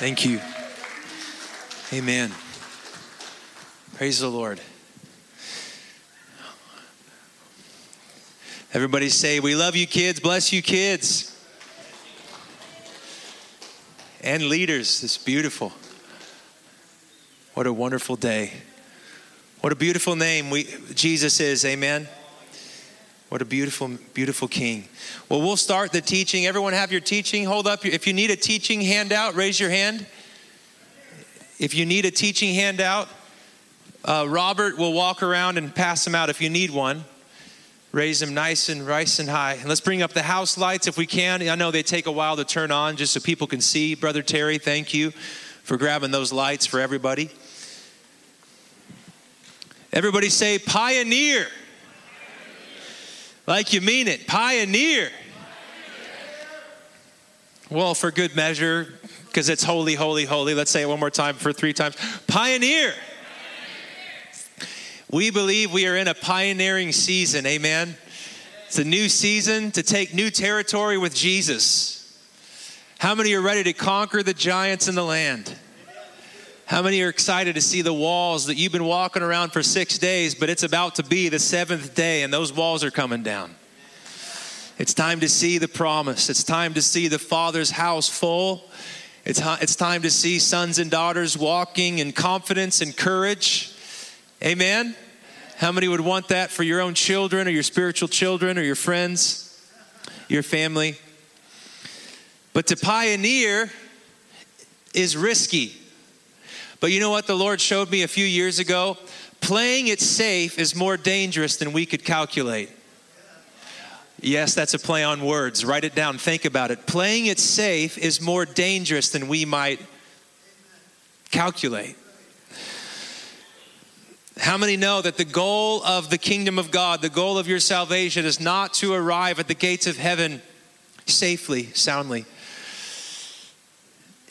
Thank you. Amen. Praise the Lord. Everybody say, We love you, kids. Bless you, kids. And leaders. It's beautiful. What a wonderful day. What a beautiful name we, Jesus is. Amen. What a beautiful, beautiful king. Well, we'll start the teaching. Everyone have your teaching. Hold up. If you need a teaching handout, raise your hand. If you need a teaching handout, uh, Robert will walk around and pass them out if you need one. Raise them nice and nice and high. And let's bring up the house lights if we can. I know they take a while to turn on just so people can see. Brother Terry, thank you for grabbing those lights for everybody. Everybody say pioneer. Like you mean it. Pioneer. Well, for good measure, because it's holy, holy, holy. Let's say it one more time for three times. Pioneer. We believe we are in a pioneering season. Amen. It's a new season to take new territory with Jesus. How many are ready to conquer the giants in the land? How many are excited to see the walls that you've been walking around for six days, but it's about to be the seventh day and those walls are coming down? It's time to see the promise. It's time to see the Father's house full. It's, it's time to see sons and daughters walking in confidence and courage. Amen. How many would want that for your own children or your spiritual children or your friends, your family? But to pioneer is risky. But you know what the Lord showed me a few years ago? Playing it safe is more dangerous than we could calculate. Yes, that's a play on words. Write it down, think about it. Playing it safe is more dangerous than we might calculate. How many know that the goal of the kingdom of God, the goal of your salvation, is not to arrive at the gates of heaven safely, soundly?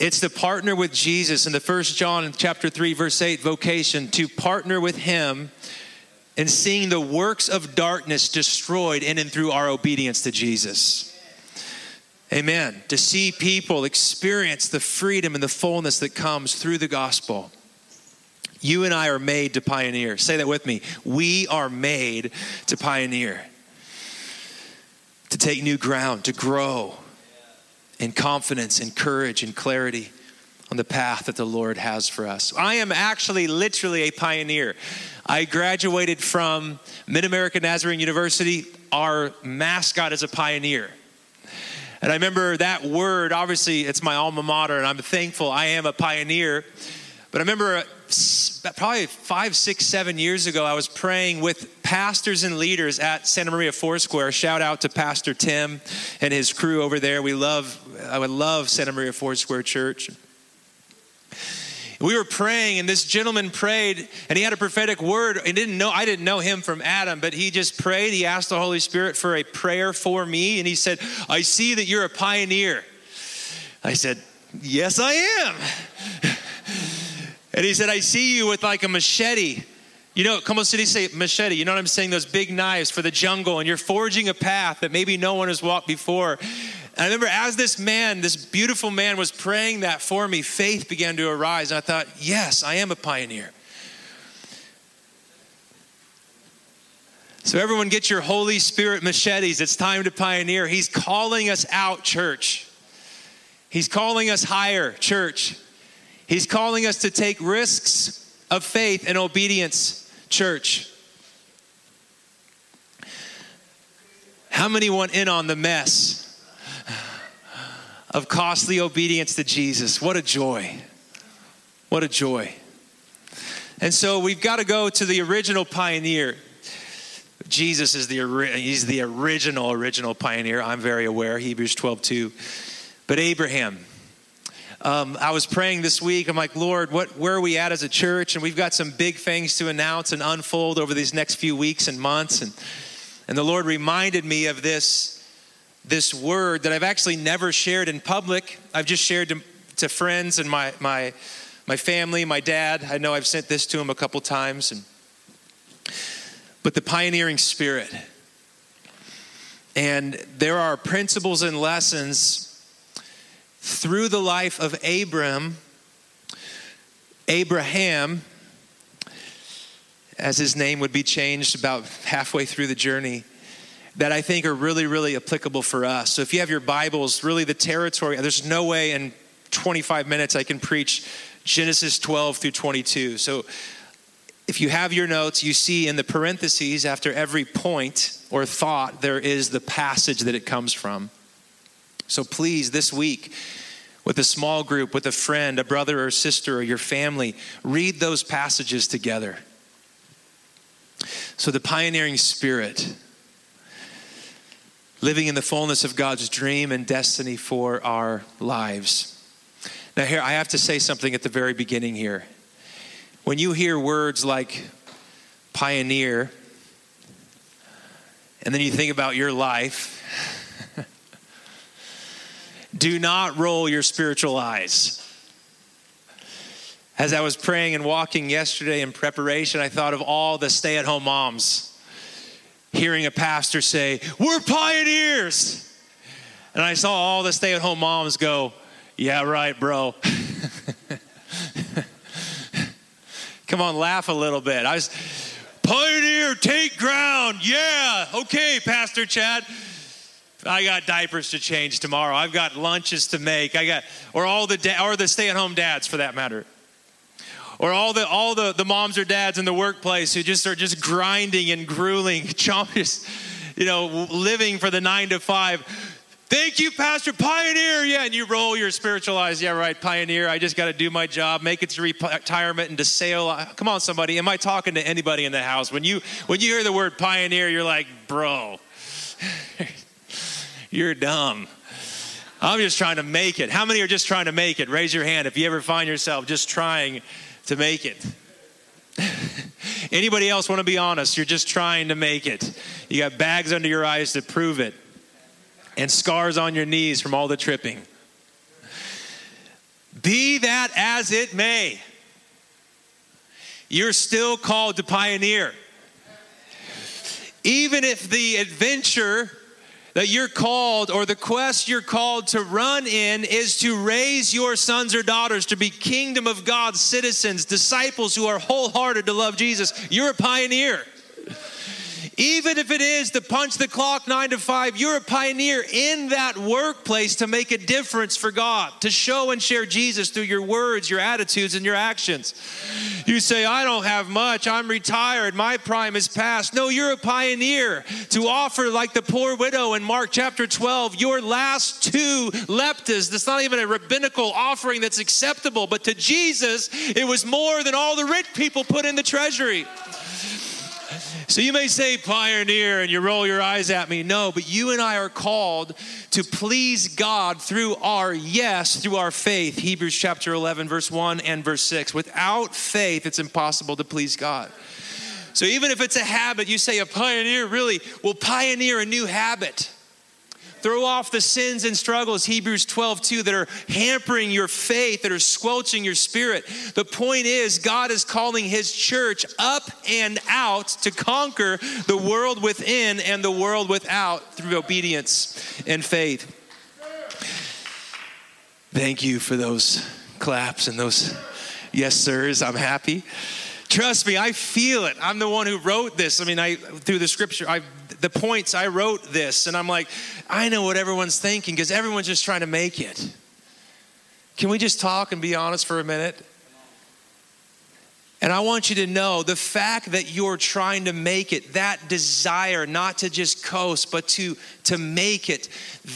It's to partner with Jesus in the first John chapter 3 verse 8 vocation to partner with him in seeing the works of darkness destroyed in and through our obedience to Jesus. Amen. To see people experience the freedom and the fullness that comes through the gospel. You and I are made to pioneer. Say that with me. We are made to pioneer, to take new ground, to grow, and confidence and courage and clarity on the path that the Lord has for us. I am actually literally a pioneer. I graduated from Mid American Nazarene University. Our mascot is a pioneer. And I remember that word, obviously, it's my alma mater, and I'm thankful I am a pioneer. But I remember uh, probably five, six, seven years ago, I was praying with pastors and leaders at Santa Maria Foursquare. Shout out to Pastor Tim and his crew over there. We love, I would love Santa Maria Foursquare Church. We were praying, and this gentleman prayed, and he had a prophetic word. I didn't know, I didn't know him from Adam, but he just prayed. He asked the Holy Spirit for a prayer for me, and he said, I see that you're a pioneer. I said, Yes, I am. And he said, I see you with like a machete. You know, Como City say machete. You know what I'm saying? Those big knives for the jungle, and you're forging a path that maybe no one has walked before. And I remember as this man, this beautiful man, was praying that for me, faith began to arise. And I thought, yes, I am a pioneer. So, everyone, get your Holy Spirit machetes. It's time to pioneer. He's calling us out, church. He's calling us higher, church. He's calling us to take risks of faith and obedience, church. How many want in on the mess of costly obedience to Jesus? What a joy! What a joy. And so we've got to go to the original pioneer. Jesus is the he's the original original pioneer. I'm very aware Hebrews 12:2. But Abraham um, I was praying this week. I'm like, Lord, what, where are we at as a church? And we've got some big things to announce and unfold over these next few weeks and months. And, and the Lord reminded me of this, this word that I've actually never shared in public. I've just shared to, to friends and my, my, my family, my dad. I know I've sent this to him a couple times. And, but the pioneering spirit. And there are principles and lessons through the life of Abram, Abraham, as his name would be changed about halfway through the journey, that I think are really, really applicable for us. So if you have your Bibles, really the territory, there's no way in 25 minutes I can preach Genesis 12 through 22. So if you have your notes, you see in the parentheses after every point or thought, there is the passage that it comes from. So please, this week, with a small group, with a friend, a brother or sister, or your family, read those passages together. So, the pioneering spirit, living in the fullness of God's dream and destiny for our lives. Now, here, I have to say something at the very beginning here. When you hear words like pioneer, and then you think about your life, do not roll your spiritual eyes. As I was praying and walking yesterday in preparation, I thought of all the stay at home moms hearing a pastor say, We're pioneers. And I saw all the stay at home moms go, Yeah, right, bro. Come on, laugh a little bit. I was, Pioneer, take ground. Yeah, okay, Pastor Chad. I got diapers to change tomorrow. I've got lunches to make. I got, or all the, da- or the stay-at-home dads for that matter or all the all the, the moms or dads in the workplace who just are just grinding and grueling, just you know, living for the nine to five. Thank you, Pastor Pioneer. Yeah, and you roll your spiritual eyes. Yeah, right, Pioneer. I just got to do my job, make it to retirement and to sail. Come on, somebody. Am I talking to anybody in the house? When you when you hear the word pioneer, you're like, bro, you're dumb. I'm just trying to make it. How many are just trying to make it? Raise your hand if you ever find yourself just trying to make it. Anybody else want to be honest? You're just trying to make it. You got bags under your eyes to prove it, and scars on your knees from all the tripping. Be that as it may, you're still called to pioneer. Even if the adventure that you're called or the quest you're called to run in is to raise your sons or daughters to be kingdom of God citizens, disciples who are wholehearted to love Jesus. You're a pioneer. Even if it is to punch the clock nine to five, you're a pioneer in that workplace to make a difference for God, to show and share Jesus through your words, your attitudes, and your actions. You say, I don't have much, I'm retired, my prime is past. No, you're a pioneer to offer, like the poor widow in Mark chapter 12, your last two leptas. That's not even a rabbinical offering that's acceptable, but to Jesus, it was more than all the rich people put in the treasury. So you may say pioneer and you roll your eyes at me. No, but you and I are called to please God through our yes, through our faith. Hebrews chapter 11, verse 1 and verse 6. Without faith, it's impossible to please God. So even if it's a habit, you say a pioneer really will pioneer a new habit. Throw off the sins and struggles, Hebrews 12, 2, that are hampering your faith, that are squelching your spirit. The point is, God is calling His church up and out to conquer the world within and the world without through obedience and faith. Thank you for those claps and those yes, sirs. I'm happy. Trust me, I feel it. I'm the one who wrote this. I mean, I through the scripture, I the points I wrote this, and I'm like, I know what everyone's thinking because everyone's just trying to make it. Can we just talk and be honest for a minute? And I want you to know the fact that you're trying to make it, that desire not to just coast, but to, to make it,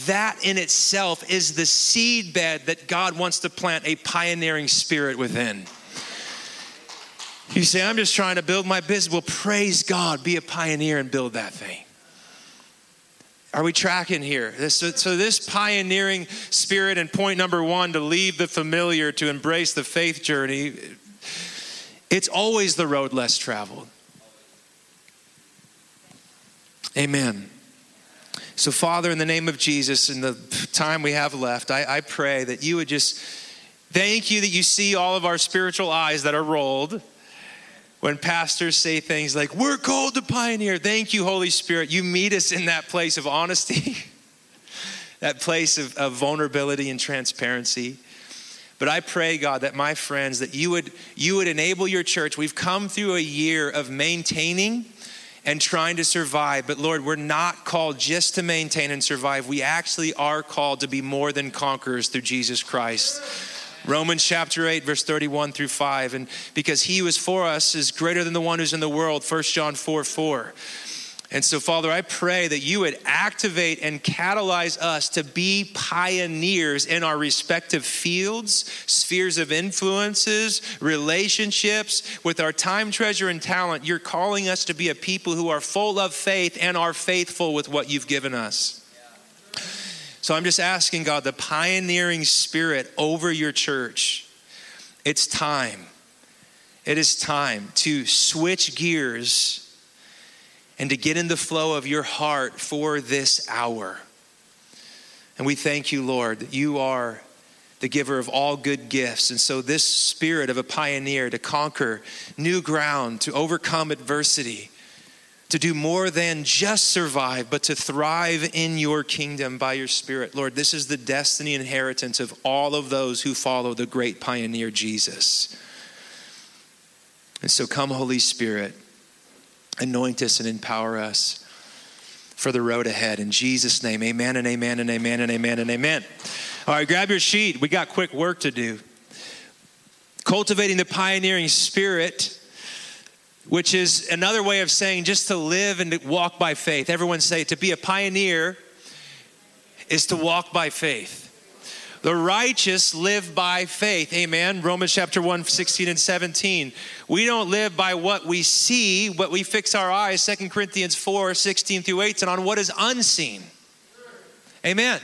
that in itself is the seed bed that God wants to plant a pioneering spirit within. You say, I'm just trying to build my business. Well, praise God, be a pioneer and build that thing. Are we tracking here? So, so, this pioneering spirit, and point number one, to leave the familiar, to embrace the faith journey, it's always the road less traveled. Amen. So, Father, in the name of Jesus, in the time we have left, I, I pray that you would just thank you that you see all of our spiritual eyes that are rolled when pastors say things like, We're called to pioneer. Thank you, Holy Spirit. You meet us in that place of honesty. that place of, of vulnerability and transparency. But I pray, God, that my friends, that you would, you would enable your church. We've come through a year of maintaining and trying to survive. But Lord, we're not called just to maintain and survive. We actually are called to be more than conquerors through Jesus Christ. Romans chapter 8, verse 31 through 5. And because he who is for us is greater than the one who's in the world, 1 John 4 4. And so, Father, I pray that you would activate and catalyze us to be pioneers in our respective fields, spheres of influences, relationships, with our time, treasure, and talent. You're calling us to be a people who are full of faith and are faithful with what you've given us. So I'm just asking God, the pioneering spirit over your church, it's time. It is time to switch gears and to get in the flow of your heart for this hour. And we thank you, Lord, that you are the giver of all good gifts. And so, this spirit of a pioneer to conquer new ground, to overcome adversity, to do more than just survive, but to thrive in your kingdom by your spirit. Lord, this is the destiny inheritance of all of those who follow the great pioneer Jesus. And so, come, Holy Spirit anoint us and empower us for the road ahead. In Jesus' name, amen and amen and amen and amen and amen. All right, grab your sheet. We got quick work to do. Cultivating the pioneering spirit, which is another way of saying just to live and to walk by faith. Everyone say to be a pioneer is to walk by faith. The righteous live by faith. Amen. Romans chapter 1, 16 and 17. We don't live by what we see, but we fix our eyes, 2 Corinthians 4, 16 through 18, on what is unseen. Amen.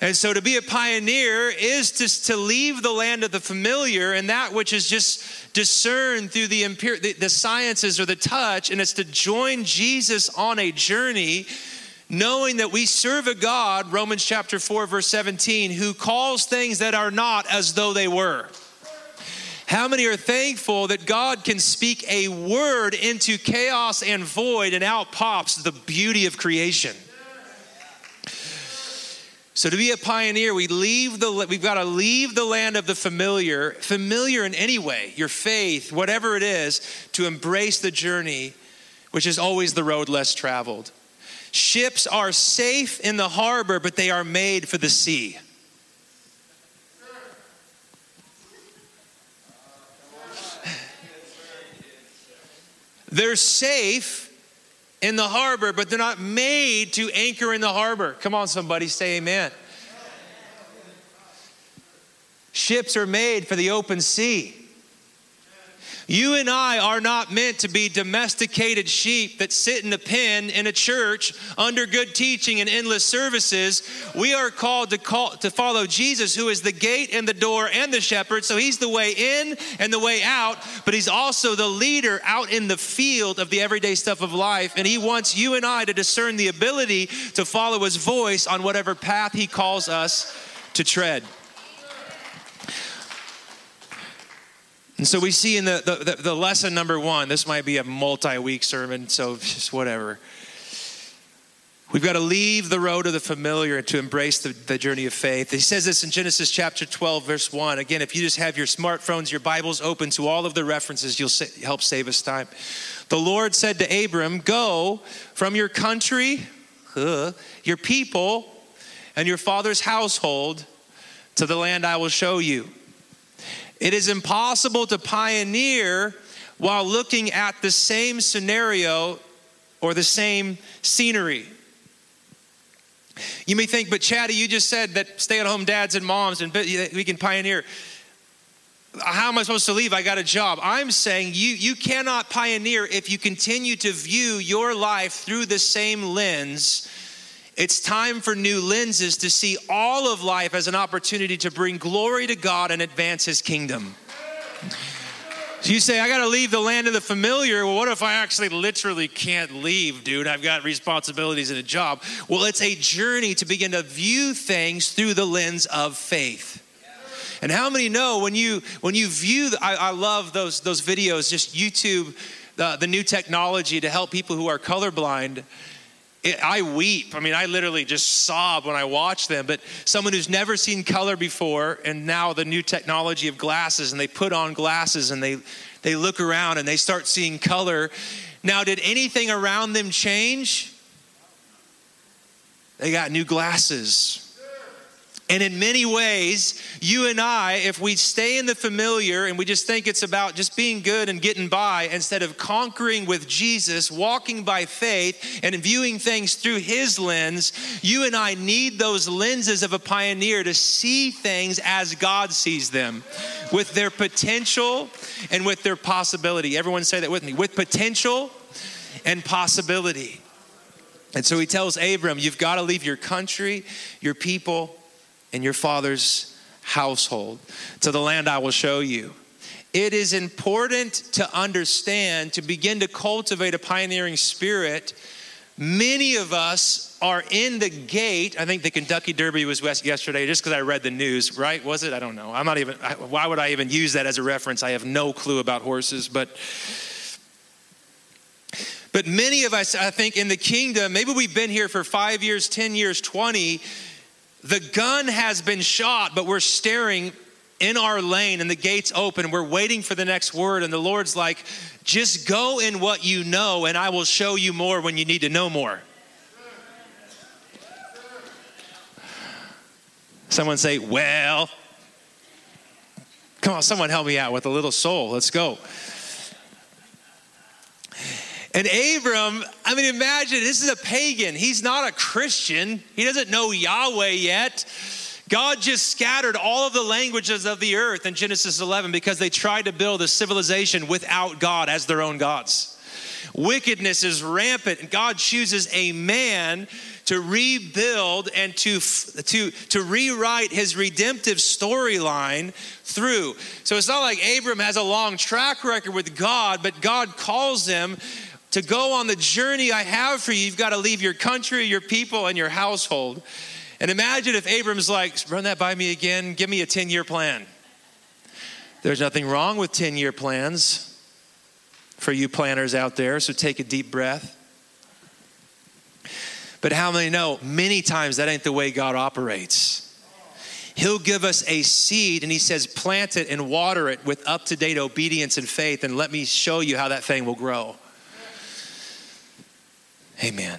And so to be a pioneer is just to leave the land of the familiar and that which is just discerned through the, the, the sciences or the touch, and it's to join Jesus on a journey knowing that we serve a God, Romans chapter 4, verse 17, who calls things that are not as though they were. How many are thankful that God can speak a word into chaos and void and out pops the beauty of creation? So to be a pioneer, we leave the we've got to leave the land of the familiar, familiar in any way, your faith, whatever it is, to embrace the journey, which is always the road less traveled. Ships are safe in the harbor, but they are made for the sea. They're safe in the harbor, but they're not made to anchor in the harbor. Come on, somebody, say amen. Ships are made for the open sea. You and I are not meant to be domesticated sheep that sit in a pen in a church under good teaching and endless services. We are called to call to follow Jesus, who is the gate and the door and the shepherd. So he's the way in and the way out, but he's also the leader out in the field of the everyday stuff of life. And he wants you and I to discern the ability to follow his voice on whatever path he calls us to tread. And so we see in the, the, the, lesson number one, this might be a multi week sermon, so just whatever. We've got to leave the road of the familiar to embrace the, the journey of faith. He says this in Genesis chapter 12, verse 1. Again, if you just have your smartphones, your Bibles open to all of the references, you'll sa- help save us time. The Lord said to Abram, Go from your country, uh, your people, and your father's household to the land I will show you. It is impossible to pioneer while looking at the same scenario or the same scenery. You may think, but Chatty, you just said that stay at home dads and moms and we can pioneer. How am I supposed to leave? I got a job. I'm saying you, you cannot pioneer if you continue to view your life through the same lens it's time for new lenses to see all of life as an opportunity to bring glory to God and advance His kingdom. So you say, I got to leave the land of the familiar. Well, what if I actually literally can't leave, dude? I've got responsibilities and a job. Well, it's a journey to begin to view things through the lens of faith. And how many know when you when you view? I, I love those those videos. Just YouTube, the, the new technology to help people who are colorblind I weep. I mean, I literally just sob when I watch them. But someone who's never seen color before, and now the new technology of glasses, and they put on glasses and they, they look around and they start seeing color. Now, did anything around them change? They got new glasses. And in many ways, you and I, if we stay in the familiar and we just think it's about just being good and getting by, instead of conquering with Jesus, walking by faith, and viewing things through his lens, you and I need those lenses of a pioneer to see things as God sees them, with their potential and with their possibility. Everyone say that with me with potential and possibility. And so he tells Abram, You've got to leave your country, your people, in your father's household to the land I will show you. It is important to understand, to begin to cultivate a pioneering spirit. Many of us are in the gate. I think the Kentucky Derby was west yesterday, just because I read the news, right? Was it? I don't know. I'm not even, why would I even use that as a reference? I have no clue about horses, but. But many of us, I think, in the kingdom, maybe we've been here for five years, 10 years, 20, the gun has been shot, but we're staring in our lane and the gate's open. We're waiting for the next word. And the Lord's like, just go in what you know, and I will show you more when you need to know more. Someone say, Well, come on, someone help me out with a little soul. Let's go. And Abram, I mean, imagine this is a pagan. He's not a Christian. He doesn't know Yahweh yet. God just scattered all of the languages of the earth in Genesis 11 because they tried to build a civilization without God as their own gods. Wickedness is rampant, and God chooses a man to rebuild and to, to, to rewrite his redemptive storyline through. So it's not like Abram has a long track record with God, but God calls him to go on the journey I have for you, you've got to leave your country, your people, and your household. And imagine if Abram's like, run that by me again, give me a 10 year plan. There's nothing wrong with 10 year plans for you planners out there, so take a deep breath. But how many know many times that ain't the way God operates? He'll give us a seed and he says, plant it and water it with up to date obedience and faith, and let me show you how that thing will grow. Amen.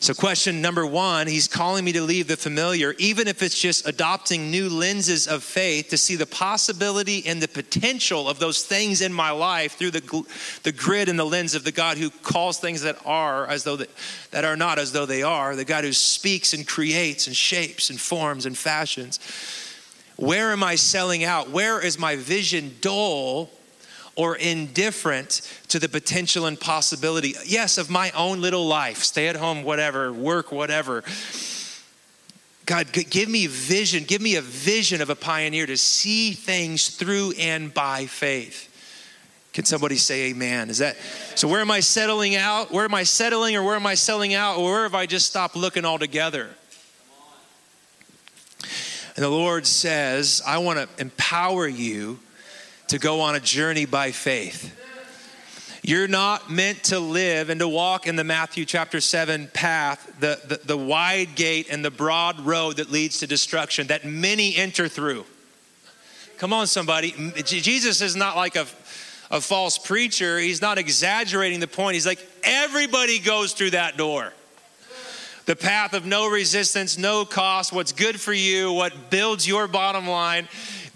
So, question number one, he's calling me to leave the familiar, even if it's just adopting new lenses of faith to see the possibility and the potential of those things in my life through the, the grid and the lens of the God who calls things that are as though that, that are not as though they are, the God who speaks and creates and shapes and forms and fashions. Where am I selling out? Where is my vision dull or indifferent to the potential and possibility, yes, of my own little life, stay at home, whatever, work, whatever. God, give me vision, give me a vision of a pioneer to see things through and by faith. Can somebody say amen? Is that so? Where am I settling out? Where am I settling, or where am I selling out, or where have I just stopped looking altogether? And the Lord says, I want to empower you to go on a journey by faith. You're not meant to live and to walk in the Matthew chapter 7 path, the, the, the, wide gate and the broad road that leads to destruction that many enter through. Come on, somebody. Jesus is not like a, a false preacher. He's not exaggerating the point. He's like, everybody goes through that door. The path of no resistance, no cost, what's good for you, what builds your bottom line.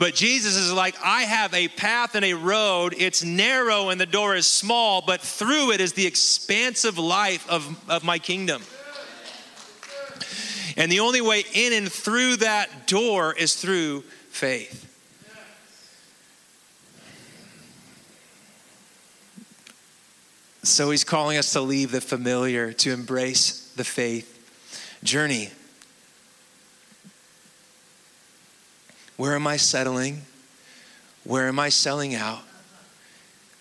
But Jesus is like, I have a path and a road. It's narrow and the door is small, but through it is the expansive life of, of my kingdom. And the only way in and through that door is through faith. So he's calling us to leave the familiar, to embrace the faith journey. Where am I settling? Where am I selling out?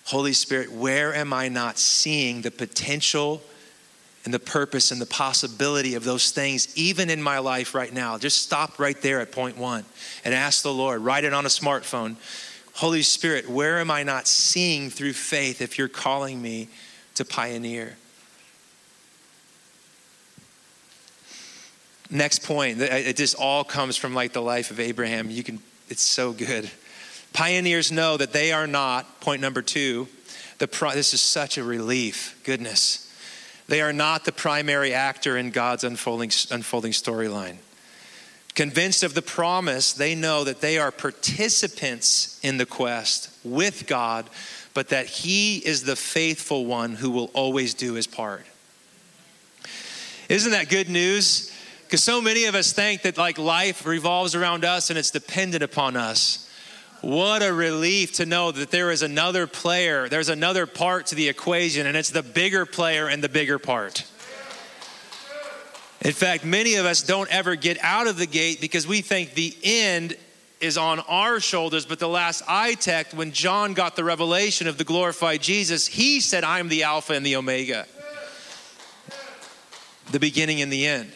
Holy Spirit, where am I not seeing the potential and the purpose and the possibility of those things, even in my life right now? Just stop right there at point one and ask the Lord, write it on a smartphone. Holy Spirit, where am I not seeing through faith if you're calling me to pioneer? Next point, it just all comes from like the life of Abraham. You can, it's so good. Pioneers know that they are not, point number two, the pro, this is such a relief. Goodness. They are not the primary actor in God's unfolding, unfolding storyline. Convinced of the promise, they know that they are participants in the quest with God, but that He is the faithful one who will always do his part. Isn't that good news? Because so many of us think that like life revolves around us and it's dependent upon us. What a relief to know that there is another player, there's another part to the equation, and it's the bigger player and the bigger part. In fact, many of us don't ever get out of the gate because we think the end is on our shoulders. But the last I checked, when John got the revelation of the glorified Jesus, he said, I'm the Alpha and the Omega, the beginning and the end.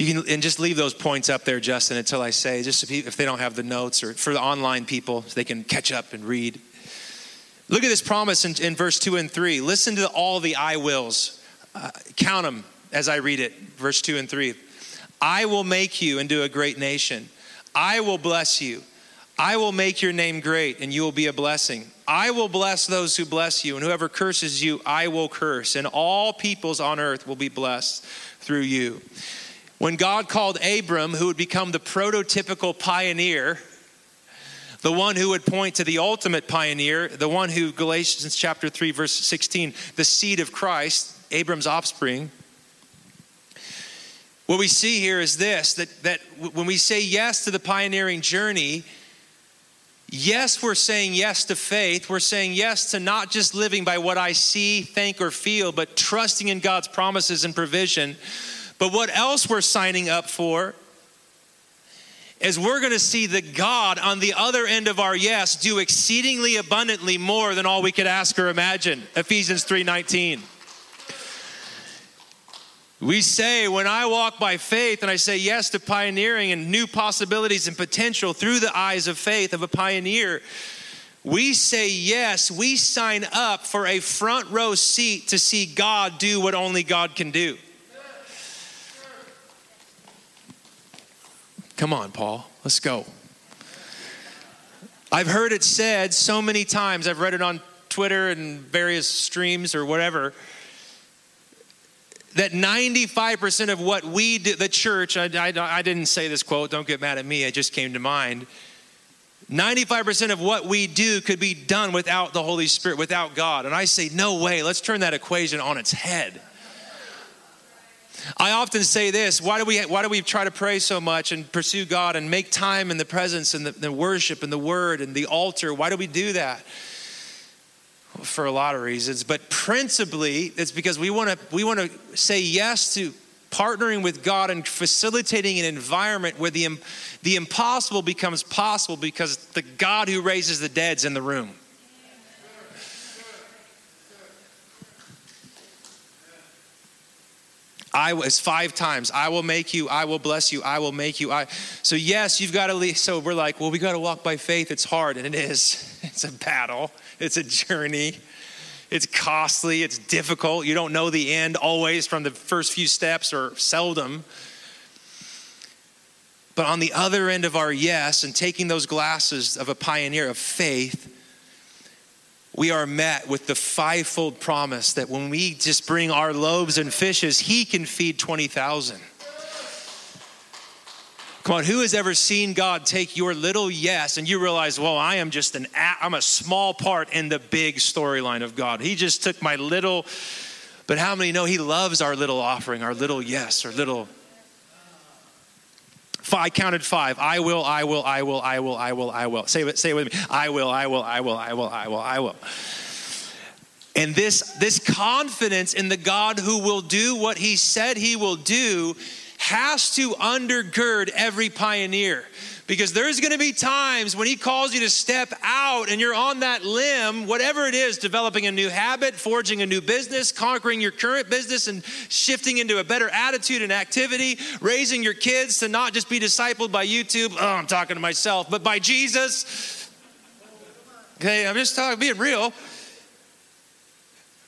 You can and just leave those points up there, Justin, until I say, just if, if they don't have the notes or for the online people, so they can catch up and read. Look at this promise in, in verse 2 and 3. Listen to all the I wills. Uh, count them as I read it. Verse 2 and 3. I will make you into a great nation. I will bless you. I will make your name great, and you will be a blessing. I will bless those who bless you, and whoever curses you, I will curse, and all peoples on earth will be blessed through you. When God called Abram, who would become the prototypical pioneer, the one who would point to the ultimate pioneer, the one who, Galatians chapter 3, verse 16, the seed of Christ, Abram's offspring. What we see here is this that, that when we say yes to the pioneering journey, yes, we're saying yes to faith. We're saying yes to not just living by what I see, think, or feel, but trusting in God's promises and provision but what else we're signing up for is we're going to see the God on the other end of our yes do exceedingly abundantly more than all we could ask or imagine. Ephesians 3:19. We say, when I walk by faith and I say yes to pioneering and new possibilities and potential through the eyes of faith of a pioneer, we say yes, we sign up for a front row seat to see God do what only God can do. Come on, Paul, let's go. I've heard it said so many times, I've read it on Twitter and various streams or whatever, that 95% of what we do, the church, I, I, I didn't say this quote, don't get mad at me, it just came to mind. 95% of what we do could be done without the Holy Spirit, without God. And I say, no way, let's turn that equation on its head. I often say this why do, we, why do we try to pray so much and pursue God and make time in the presence and the, the worship and the word and the altar? Why do we do that? Well, for a lot of reasons, but principally it's because we want to we want to say yes to partnering with God and facilitating an environment where the, the impossible becomes possible because the God who raises the dead's in the room. I was five times. I will make you. I will bless you. I will make you. I. So yes, you've got to leave. So we're like, well, we got to walk by faith. It's hard, and it is. It's a battle. It's a journey. It's costly. It's difficult. You don't know the end always from the first few steps, or seldom. But on the other end of our yes, and taking those glasses of a pioneer of faith, we are met with the fivefold promise that when we just bring our loaves and fishes, He can feed 20,000. Come on, who has ever seen God take your little yes and you realize, well, I am just an, I'm a small part in the big storyline of God. He just took my little, but how many know He loves our little offering, our little yes, our little I counted five. I will, I will, I will, I will, I will, I will. Say it, say it with me. I will, I will, I will, I will, I will, I will. And this, this confidence in the God who will do what he said he will do has to undergird every pioneer. Because there's going to be times when he calls you to step out and you're on that limb, whatever it is, developing a new habit, forging a new business, conquering your current business and shifting into a better attitude and activity, raising your kids to not just be discipled by YouTube, oh, I'm talking to myself, but by Jesus. Okay, I'm just talking, being real.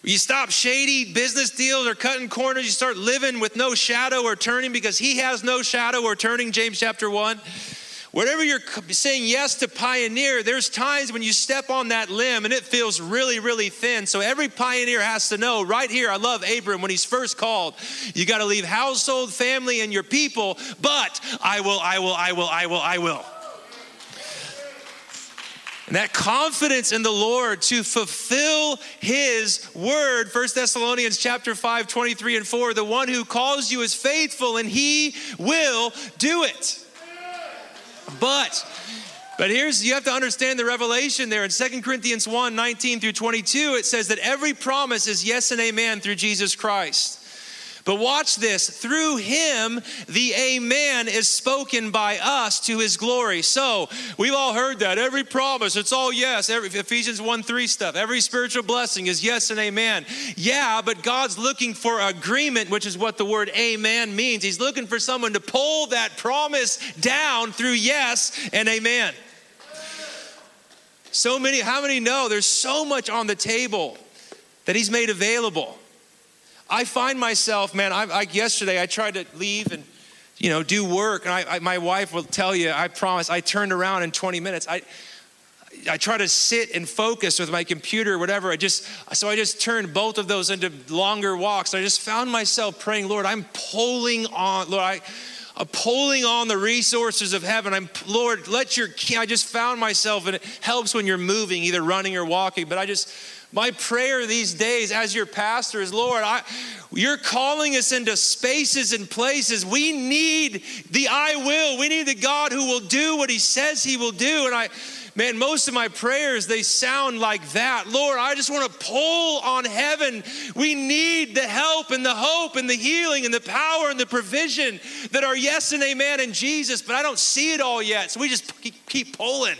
You stop shady business deals or cutting corners. You start living with no shadow or turning because He has no shadow or turning, James chapter 1. Whatever you're saying yes to pioneer, there's times when you step on that limb and it feels really, really thin. So every pioneer has to know right here, I love Abram when he's first called, you got to leave household, family, and your people, but I will, I will, I will, I will, I will. And that confidence in the Lord to fulfill his word, 1 Thessalonians chapter 5, 23 and 4, the one who calls you is faithful and he will do it. But but here's you have to understand the revelation there in 2 Corinthians 1, 19 through 22, it says that every promise is yes and amen through Jesus Christ. But watch this through him, the Amen is spoken by us to his glory. So we've all heard that. Every promise, it's all yes. Every, Ephesians 1 3 stuff. Every spiritual blessing is yes and amen. Yeah, but God's looking for agreement, which is what the word amen means. He's looking for someone to pull that promise down through yes and amen. So many, how many know there's so much on the table that he's made available? I find myself, man, I, I, yesterday I tried to leave and, you know, do work. And I, I, my wife will tell you, I promise, I turned around in 20 minutes. I, I try to sit and focus with my computer or whatever. I just, so I just turned both of those into longer walks. I just found myself praying, Lord, I'm pulling on, Lord, I, I'm pulling on the resources of heaven. I'm, Lord, let your, I just found myself, and it helps when you're moving, either running or walking, but I just, my prayer these days as your pastor is, Lord, I, you're calling us into spaces and places. We need the I will. We need the God who will do what he says he will do. And I, man, most of my prayers, they sound like that. Lord, I just want to pull on heaven. We need the help and the hope and the healing and the power and the provision that are yes and amen in Jesus, but I don't see it all yet. So we just keep pulling.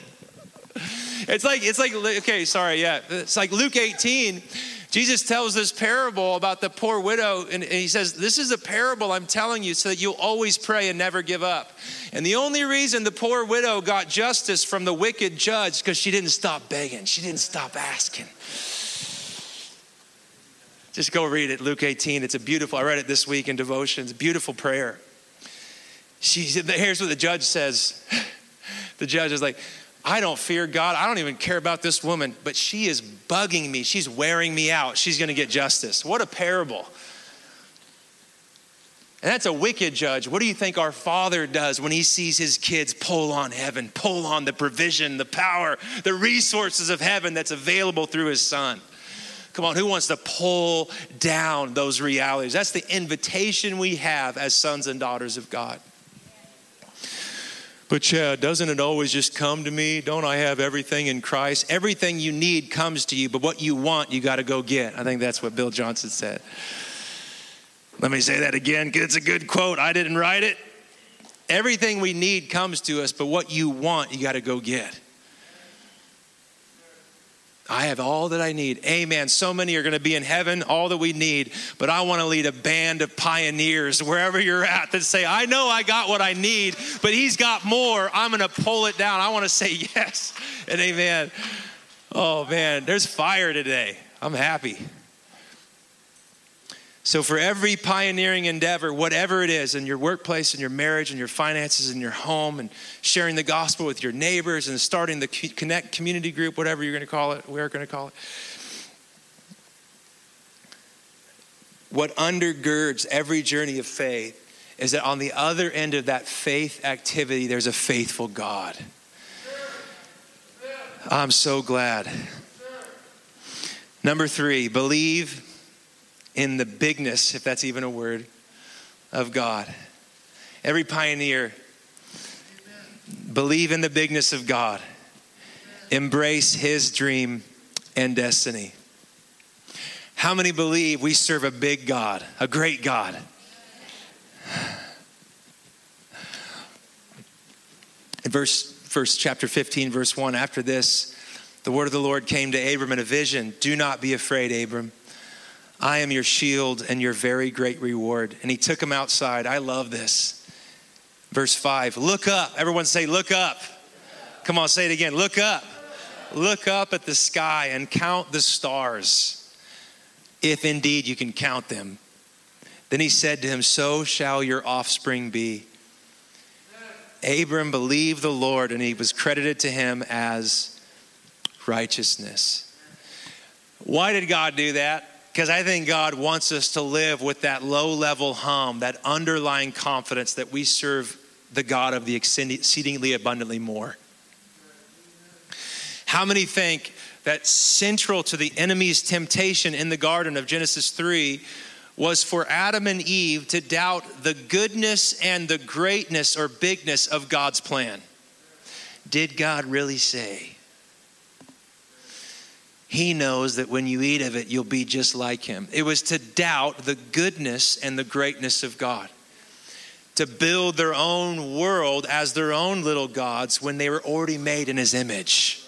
It's like, it's like, okay, sorry, yeah. It's like Luke 18. Jesus tells this parable about the poor widow, and he says, This is a parable I'm telling you so that you'll always pray and never give up. And the only reason the poor widow got justice from the wicked judge because she didn't stop begging, she didn't stop asking. Just go read it, Luke 18. It's a beautiful, I read it this week in devotions, beautiful prayer. She, here's what the judge says. The judge is like, I don't fear God. I don't even care about this woman, but she is bugging me. She's wearing me out. She's going to get justice. What a parable. And that's a wicked judge. What do you think our Father does when He sees His kids pull on heaven, pull on the provision, the power, the resources of heaven that's available through His Son? Come on, who wants to pull down those realities? That's the invitation we have as sons and daughters of God. But yeah, doesn't it always just come to me? Don't I have everything in Christ? Everything you need comes to you, but what you want, you got to go get. I think that's what Bill Johnson said. Let me say that again because it's a good quote. I didn't write it. Everything we need comes to us, but what you want, you got to go get. I have all that I need. Amen. So many are going to be in heaven, all that we need. But I want to lead a band of pioneers wherever you're at that say, I know I got what I need, but He's got more. I'm going to pull it down. I want to say yes and amen. Oh, man, there's fire today. I'm happy. So, for every pioneering endeavor, whatever it is, in your workplace, in your marriage, in your finances, in your home, and sharing the gospel with your neighbors and starting the Connect community group, whatever you're going to call it, we're going to call it. What undergirds every journey of faith is that on the other end of that faith activity, there's a faithful God. I'm so glad. Number three, believe in the bigness, if that's even a word, of God. Every pioneer, believe in the bigness of God, embrace his dream and destiny. How many believe we serve a big God, a great God? In verse first chapter 15 verse 1 after this the word of the Lord came to Abram in a vision do not be afraid Abram I am your shield and your very great reward. And he took him outside. I love this. Verse 5 Look up. Everyone say, Look up. Come on, say it again. Look up. Look up at the sky and count the stars. if indeed you can count them. Then he said to him, So shall your offspring be. Abram believed the Lord, and he was credited to him as righteousness. Why did God do that? Because I think God wants us to live with that low level hum, that underlying confidence that we serve the God of the exceedingly abundantly more. How many think that central to the enemy's temptation in the garden of Genesis 3 was for Adam and Eve to doubt the goodness and the greatness or bigness of God's plan? Did God really say? He knows that when you eat of it, you'll be just like him. It was to doubt the goodness and the greatness of God to build their own world as their own little gods when they were already made in his image.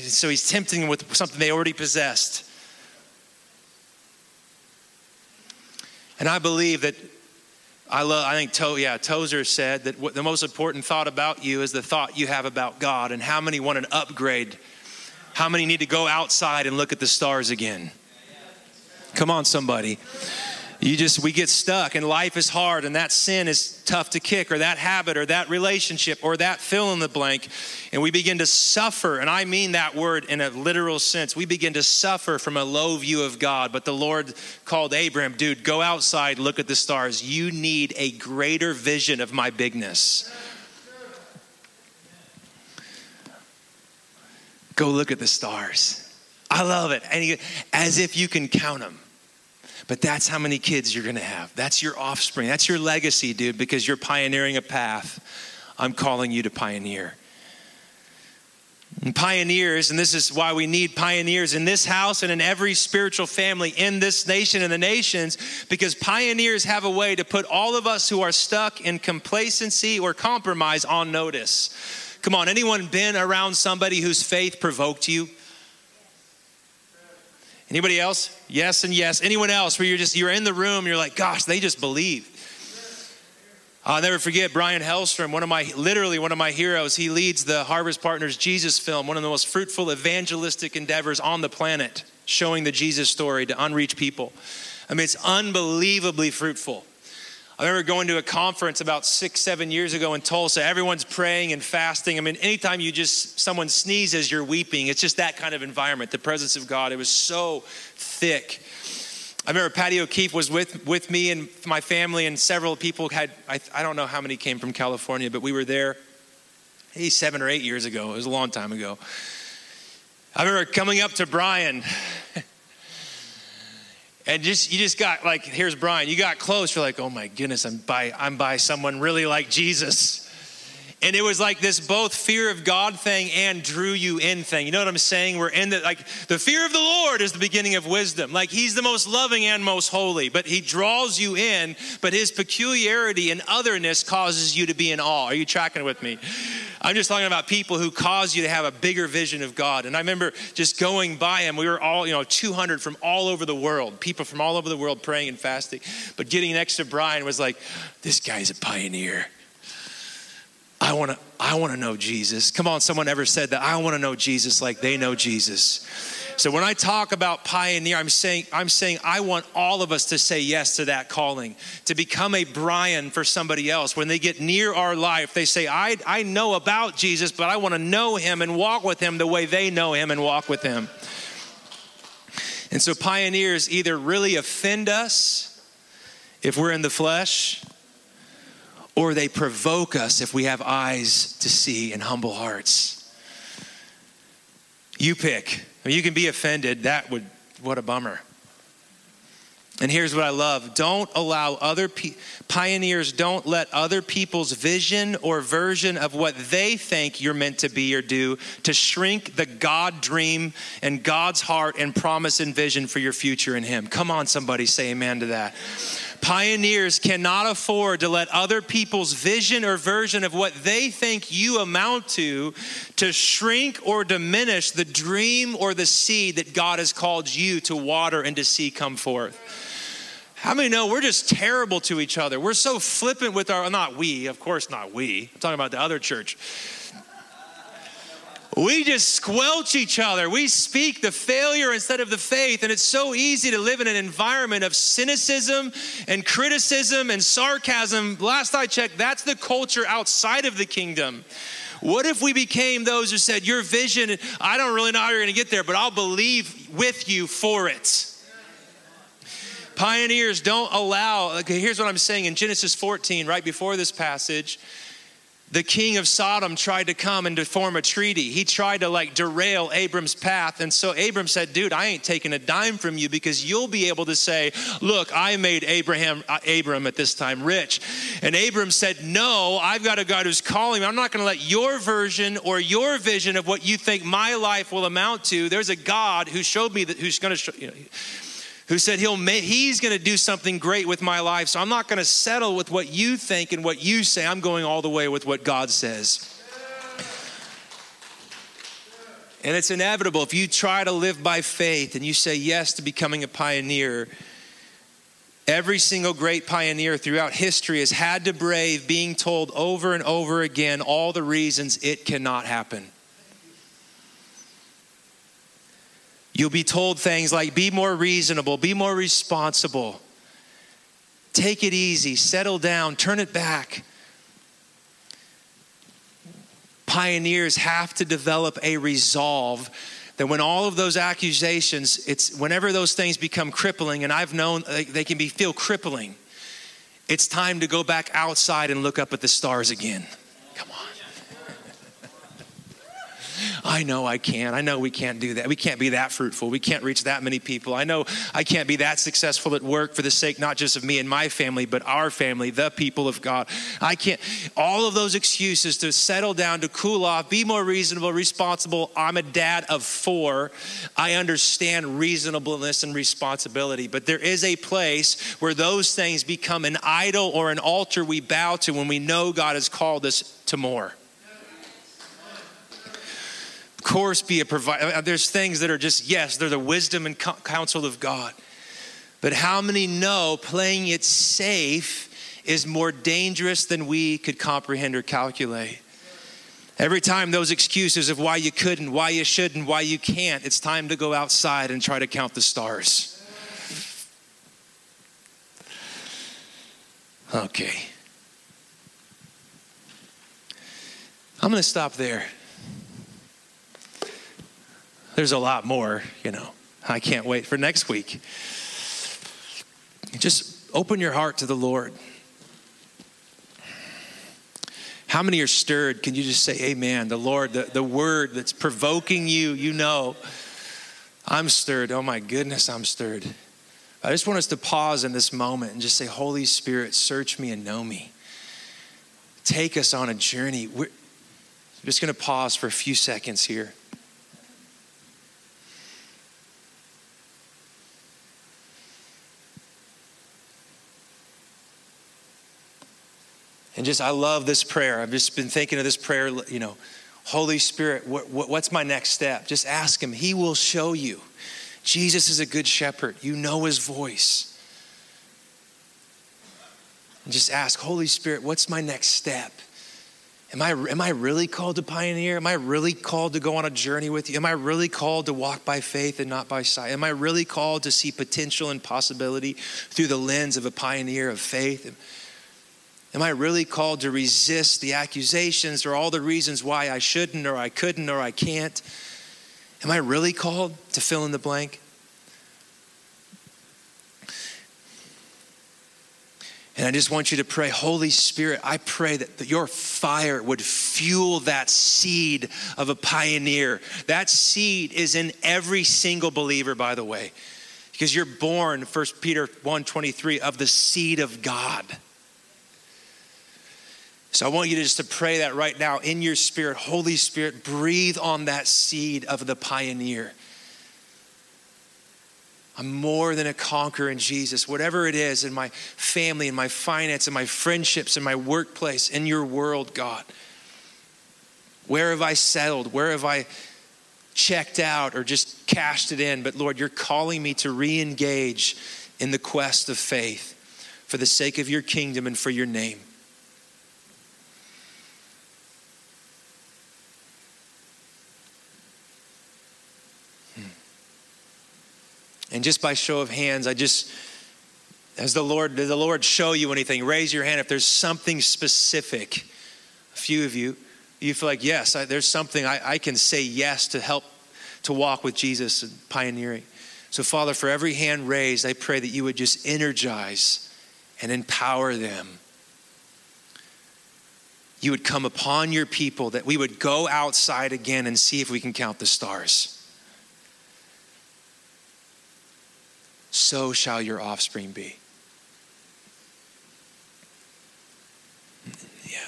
So he's tempting them with something they already possessed. And I believe that I love, I think, to, yeah, Tozer said that what, the most important thought about you is the thought you have about God. And how many want an upgrade? How many need to go outside and look at the stars again? Come on, somebody. You just, we get stuck and life is hard and that sin is tough to kick or that habit or that relationship or that fill in the blank. And we begin to suffer. And I mean that word in a literal sense. We begin to suffer from a low view of God. But the Lord called Abram, dude, go outside, look at the stars. You need a greater vision of my bigness. Go look at the stars. I love it. And as if you can count them. But that's how many kids you're going to have. That's your offspring. That's your legacy, dude, because you're pioneering a path. I'm calling you to pioneer. And pioneers, and this is why we need pioneers in this house and in every spiritual family in this nation and the nations, because pioneers have a way to put all of us who are stuck in complacency or compromise on notice. Come on, anyone been around somebody whose faith provoked you? Anybody else? Yes and yes. Anyone else where you're just you're in the room, you're like, gosh, they just believe. I'll never forget Brian Hellstrom, one of my literally one of my heroes. He leads the Harvest Partners Jesus film, one of the most fruitful evangelistic endeavors on the planet, showing the Jesus story to unreached people. I mean, it's unbelievably fruitful. I remember going to a conference about six, seven years ago in Tulsa. Everyone's praying and fasting. I mean, anytime you just, someone sneezes, you're weeping. It's just that kind of environment, the presence of God. It was so thick. I remember Patty O'Keefe was with, with me and my family, and several people had, I, I don't know how many came from California, but we were there, hey, seven or eight years ago. It was a long time ago. I remember coming up to Brian and just you just got like here's brian. You got close. You're like oh my goodness i'm by i'm by someone really like jesus and it was like this both fear of god thing and drew you in thing you know what i'm saying we're in the like the fear of the lord is the beginning of wisdom like he's the most loving and most holy but he draws you in but his peculiarity and otherness causes you to be in awe are you tracking with me I'm just talking about people who cause you to have a bigger vision of God. And I remember just going by him. We were all, you know, 200 from all over the world, people from all over the world praying and fasting. But getting next to Brian was like, this guy's a pioneer. I want to I want to know Jesus. Come on, someone ever said that? I want to know Jesus like they know Jesus. So when I talk about pioneer, I'm saying I'm saying I want all of us to say yes to that calling, to become a Brian for somebody else. When they get near our life, they say, I, I know about Jesus, but I want to know him and walk with him the way they know him and walk with him. And so pioneers either really offend us if we're in the flesh, or they provoke us if we have eyes to see and humble hearts. You pick. I mean, you can be offended. That would, what a bummer. And here's what I love don't allow other pe- pioneers, don't let other people's vision or version of what they think you're meant to be or do to shrink the God dream and God's heart and promise and vision for your future in Him. Come on, somebody say amen to that. Pioneers cannot afford to let other people's vision or version of what they think you amount to to shrink or diminish the dream or the seed that God has called you to water and to see come forth. How many know we're just terrible to each other? We're so flippant with our, not we, of course not we. I'm talking about the other church. We just squelch each other. We speak the failure instead of the faith. And it's so easy to live in an environment of cynicism and criticism and sarcasm. Last I checked, that's the culture outside of the kingdom. What if we became those who said, Your vision, I don't really know how you're going to get there, but I'll believe with you for it? Pioneers don't allow, okay, here's what I'm saying in Genesis 14, right before this passage the king of Sodom tried to come and to form a treaty. He tried to like derail Abram's path. And so Abram said, Dude, I ain't taking a dime from you because you'll be able to say, Look, I made Abraham, uh, Abram at this time rich. And Abram said, No, I've got a God who's calling me. I'm not going to let your version or your vision of what you think my life will amount to. There's a God who showed me that, who's going to show, you know, who said he'll he's going to do something great with my life. So I'm not going to settle with what you think and what you say. I'm going all the way with what God says. And it's inevitable if you try to live by faith and you say yes to becoming a pioneer. Every single great pioneer throughout history has had to brave being told over and over again all the reasons it cannot happen. You'll be told things like be more reasonable, be more responsible, take it easy, settle down, turn it back. Pioneers have to develop a resolve that when all of those accusations, it's whenever those things become crippling, and I've known they can be feel crippling, it's time to go back outside and look up at the stars again. I know I can't. I know we can't do that. We can't be that fruitful. We can't reach that many people. I know I can't be that successful at work for the sake not just of me and my family, but our family, the people of God. I can't. All of those excuses to settle down, to cool off, be more reasonable, responsible. I'm a dad of four. I understand reasonableness and responsibility, but there is a place where those things become an idol or an altar we bow to when we know God has called us to more course, be a provider. Uh, uh, there's things that are just, yes, they're the wisdom and counsel of God. But how many know playing it safe is more dangerous than we could comprehend or calculate? Every time those excuses of why you couldn't, why you shouldn't, why you can't, it's time to go outside and try to count the stars. Okay. I'm going to stop there. There's a lot more, you know. I can't wait for next week. Just open your heart to the Lord. How many are stirred? Can you just say amen? The Lord, the, the word that's provoking you, you know. I'm stirred. Oh my goodness, I'm stirred. I just want us to pause in this moment and just say, Holy Spirit, search me and know me. Take us on a journey. We're just going to pause for a few seconds here. And just, I love this prayer. I've just been thinking of this prayer, you know, Holy Spirit, what, what, what's my next step? Just ask Him. He will show you. Jesus is a good shepherd. You know His voice. And just ask, Holy Spirit, what's my next step? Am I, am I really called to pioneer? Am I really called to go on a journey with you? Am I really called to walk by faith and not by sight? Am I really called to see potential and possibility through the lens of a pioneer of faith? Am I really called to resist the accusations or all the reasons why I shouldn't or I couldn't or I can't? Am I really called to fill in the blank? And I just want you to pray, Holy Spirit, I pray that your fire would fuel that seed of a pioneer. That seed is in every single believer, by the way, because you're born, 1 Peter 1 23, of the seed of God. So I want you to just to pray that right now in your spirit. Holy Spirit, breathe on that seed of the pioneer. I'm more than a conqueror in Jesus. Whatever it is in my family, in my finance, in my friendships, in my workplace, in your world, God. Where have I settled? Where have I checked out or just cashed it in? But Lord, you're calling me to re engage in the quest of faith for the sake of your kingdom and for your name. And just by show of hands, I just, as the Lord, did the Lord show you anything? Raise your hand if there's something specific. A few of you, you feel like, yes, I, there's something I, I can say yes to help to walk with Jesus and pioneering. So, Father, for every hand raised, I pray that you would just energize and empower them. You would come upon your people, that we would go outside again and see if we can count the stars. So shall your offspring be. Yeah.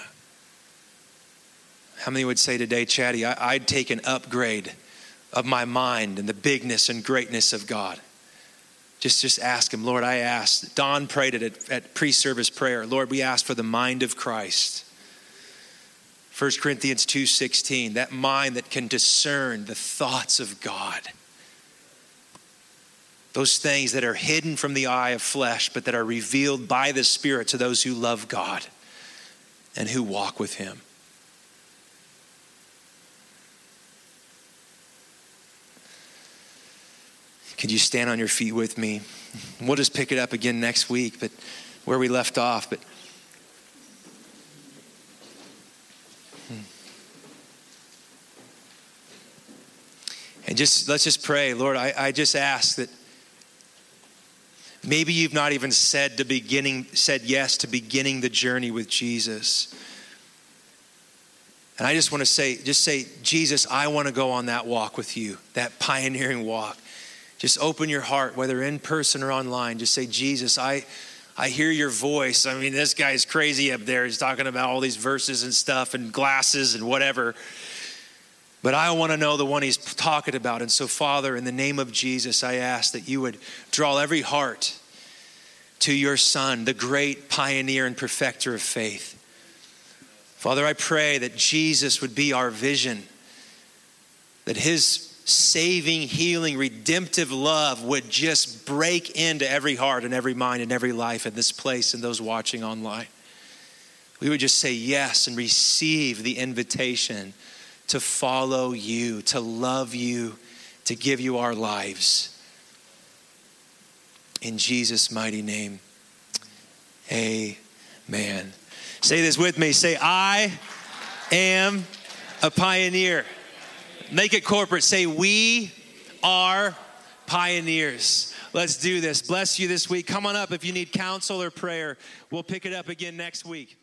How many would say today, Chatty, I, would take an upgrade of my mind and the bigness and greatness of God? Just, just ask him, Lord, I ask. Don prayed it at, at pre-service prayer. Lord, we ask for the mind of Christ. 1 Corinthians 2:16, that mind that can discern the thoughts of God. Those things that are hidden from the eye of flesh, but that are revealed by the Spirit to those who love God and who walk with Him. Could you stand on your feet with me? We'll just pick it up again next week, but where we left off. But hmm. and just let's just pray, Lord. I, I just ask that maybe you've not even said to beginning said yes to beginning the journey with Jesus. And I just want to say, just say, Jesus, I want to go on that walk with you, that pioneering walk. Just open your heart, whether in person or online. Just say, Jesus, I, I hear your voice. I mean, this guy's crazy up there. He's talking about all these verses and stuff and glasses and whatever. But I want to know the one he's talking about. And so, Father, in the name of Jesus, I ask that you would draw every heart to your Son, the great pioneer and perfecter of faith. Father, I pray that Jesus would be our vision, that his saving, healing, redemptive love would just break into every heart and every mind and every life in this place and those watching online. We would just say yes and receive the invitation to follow you, to love you, to give you our lives. In Jesus' mighty name, amen. Say this with me. Say, I am a pioneer. Make it corporate. Say, We are pioneers. Let's do this. Bless you this week. Come on up if you need counsel or prayer. We'll pick it up again next week.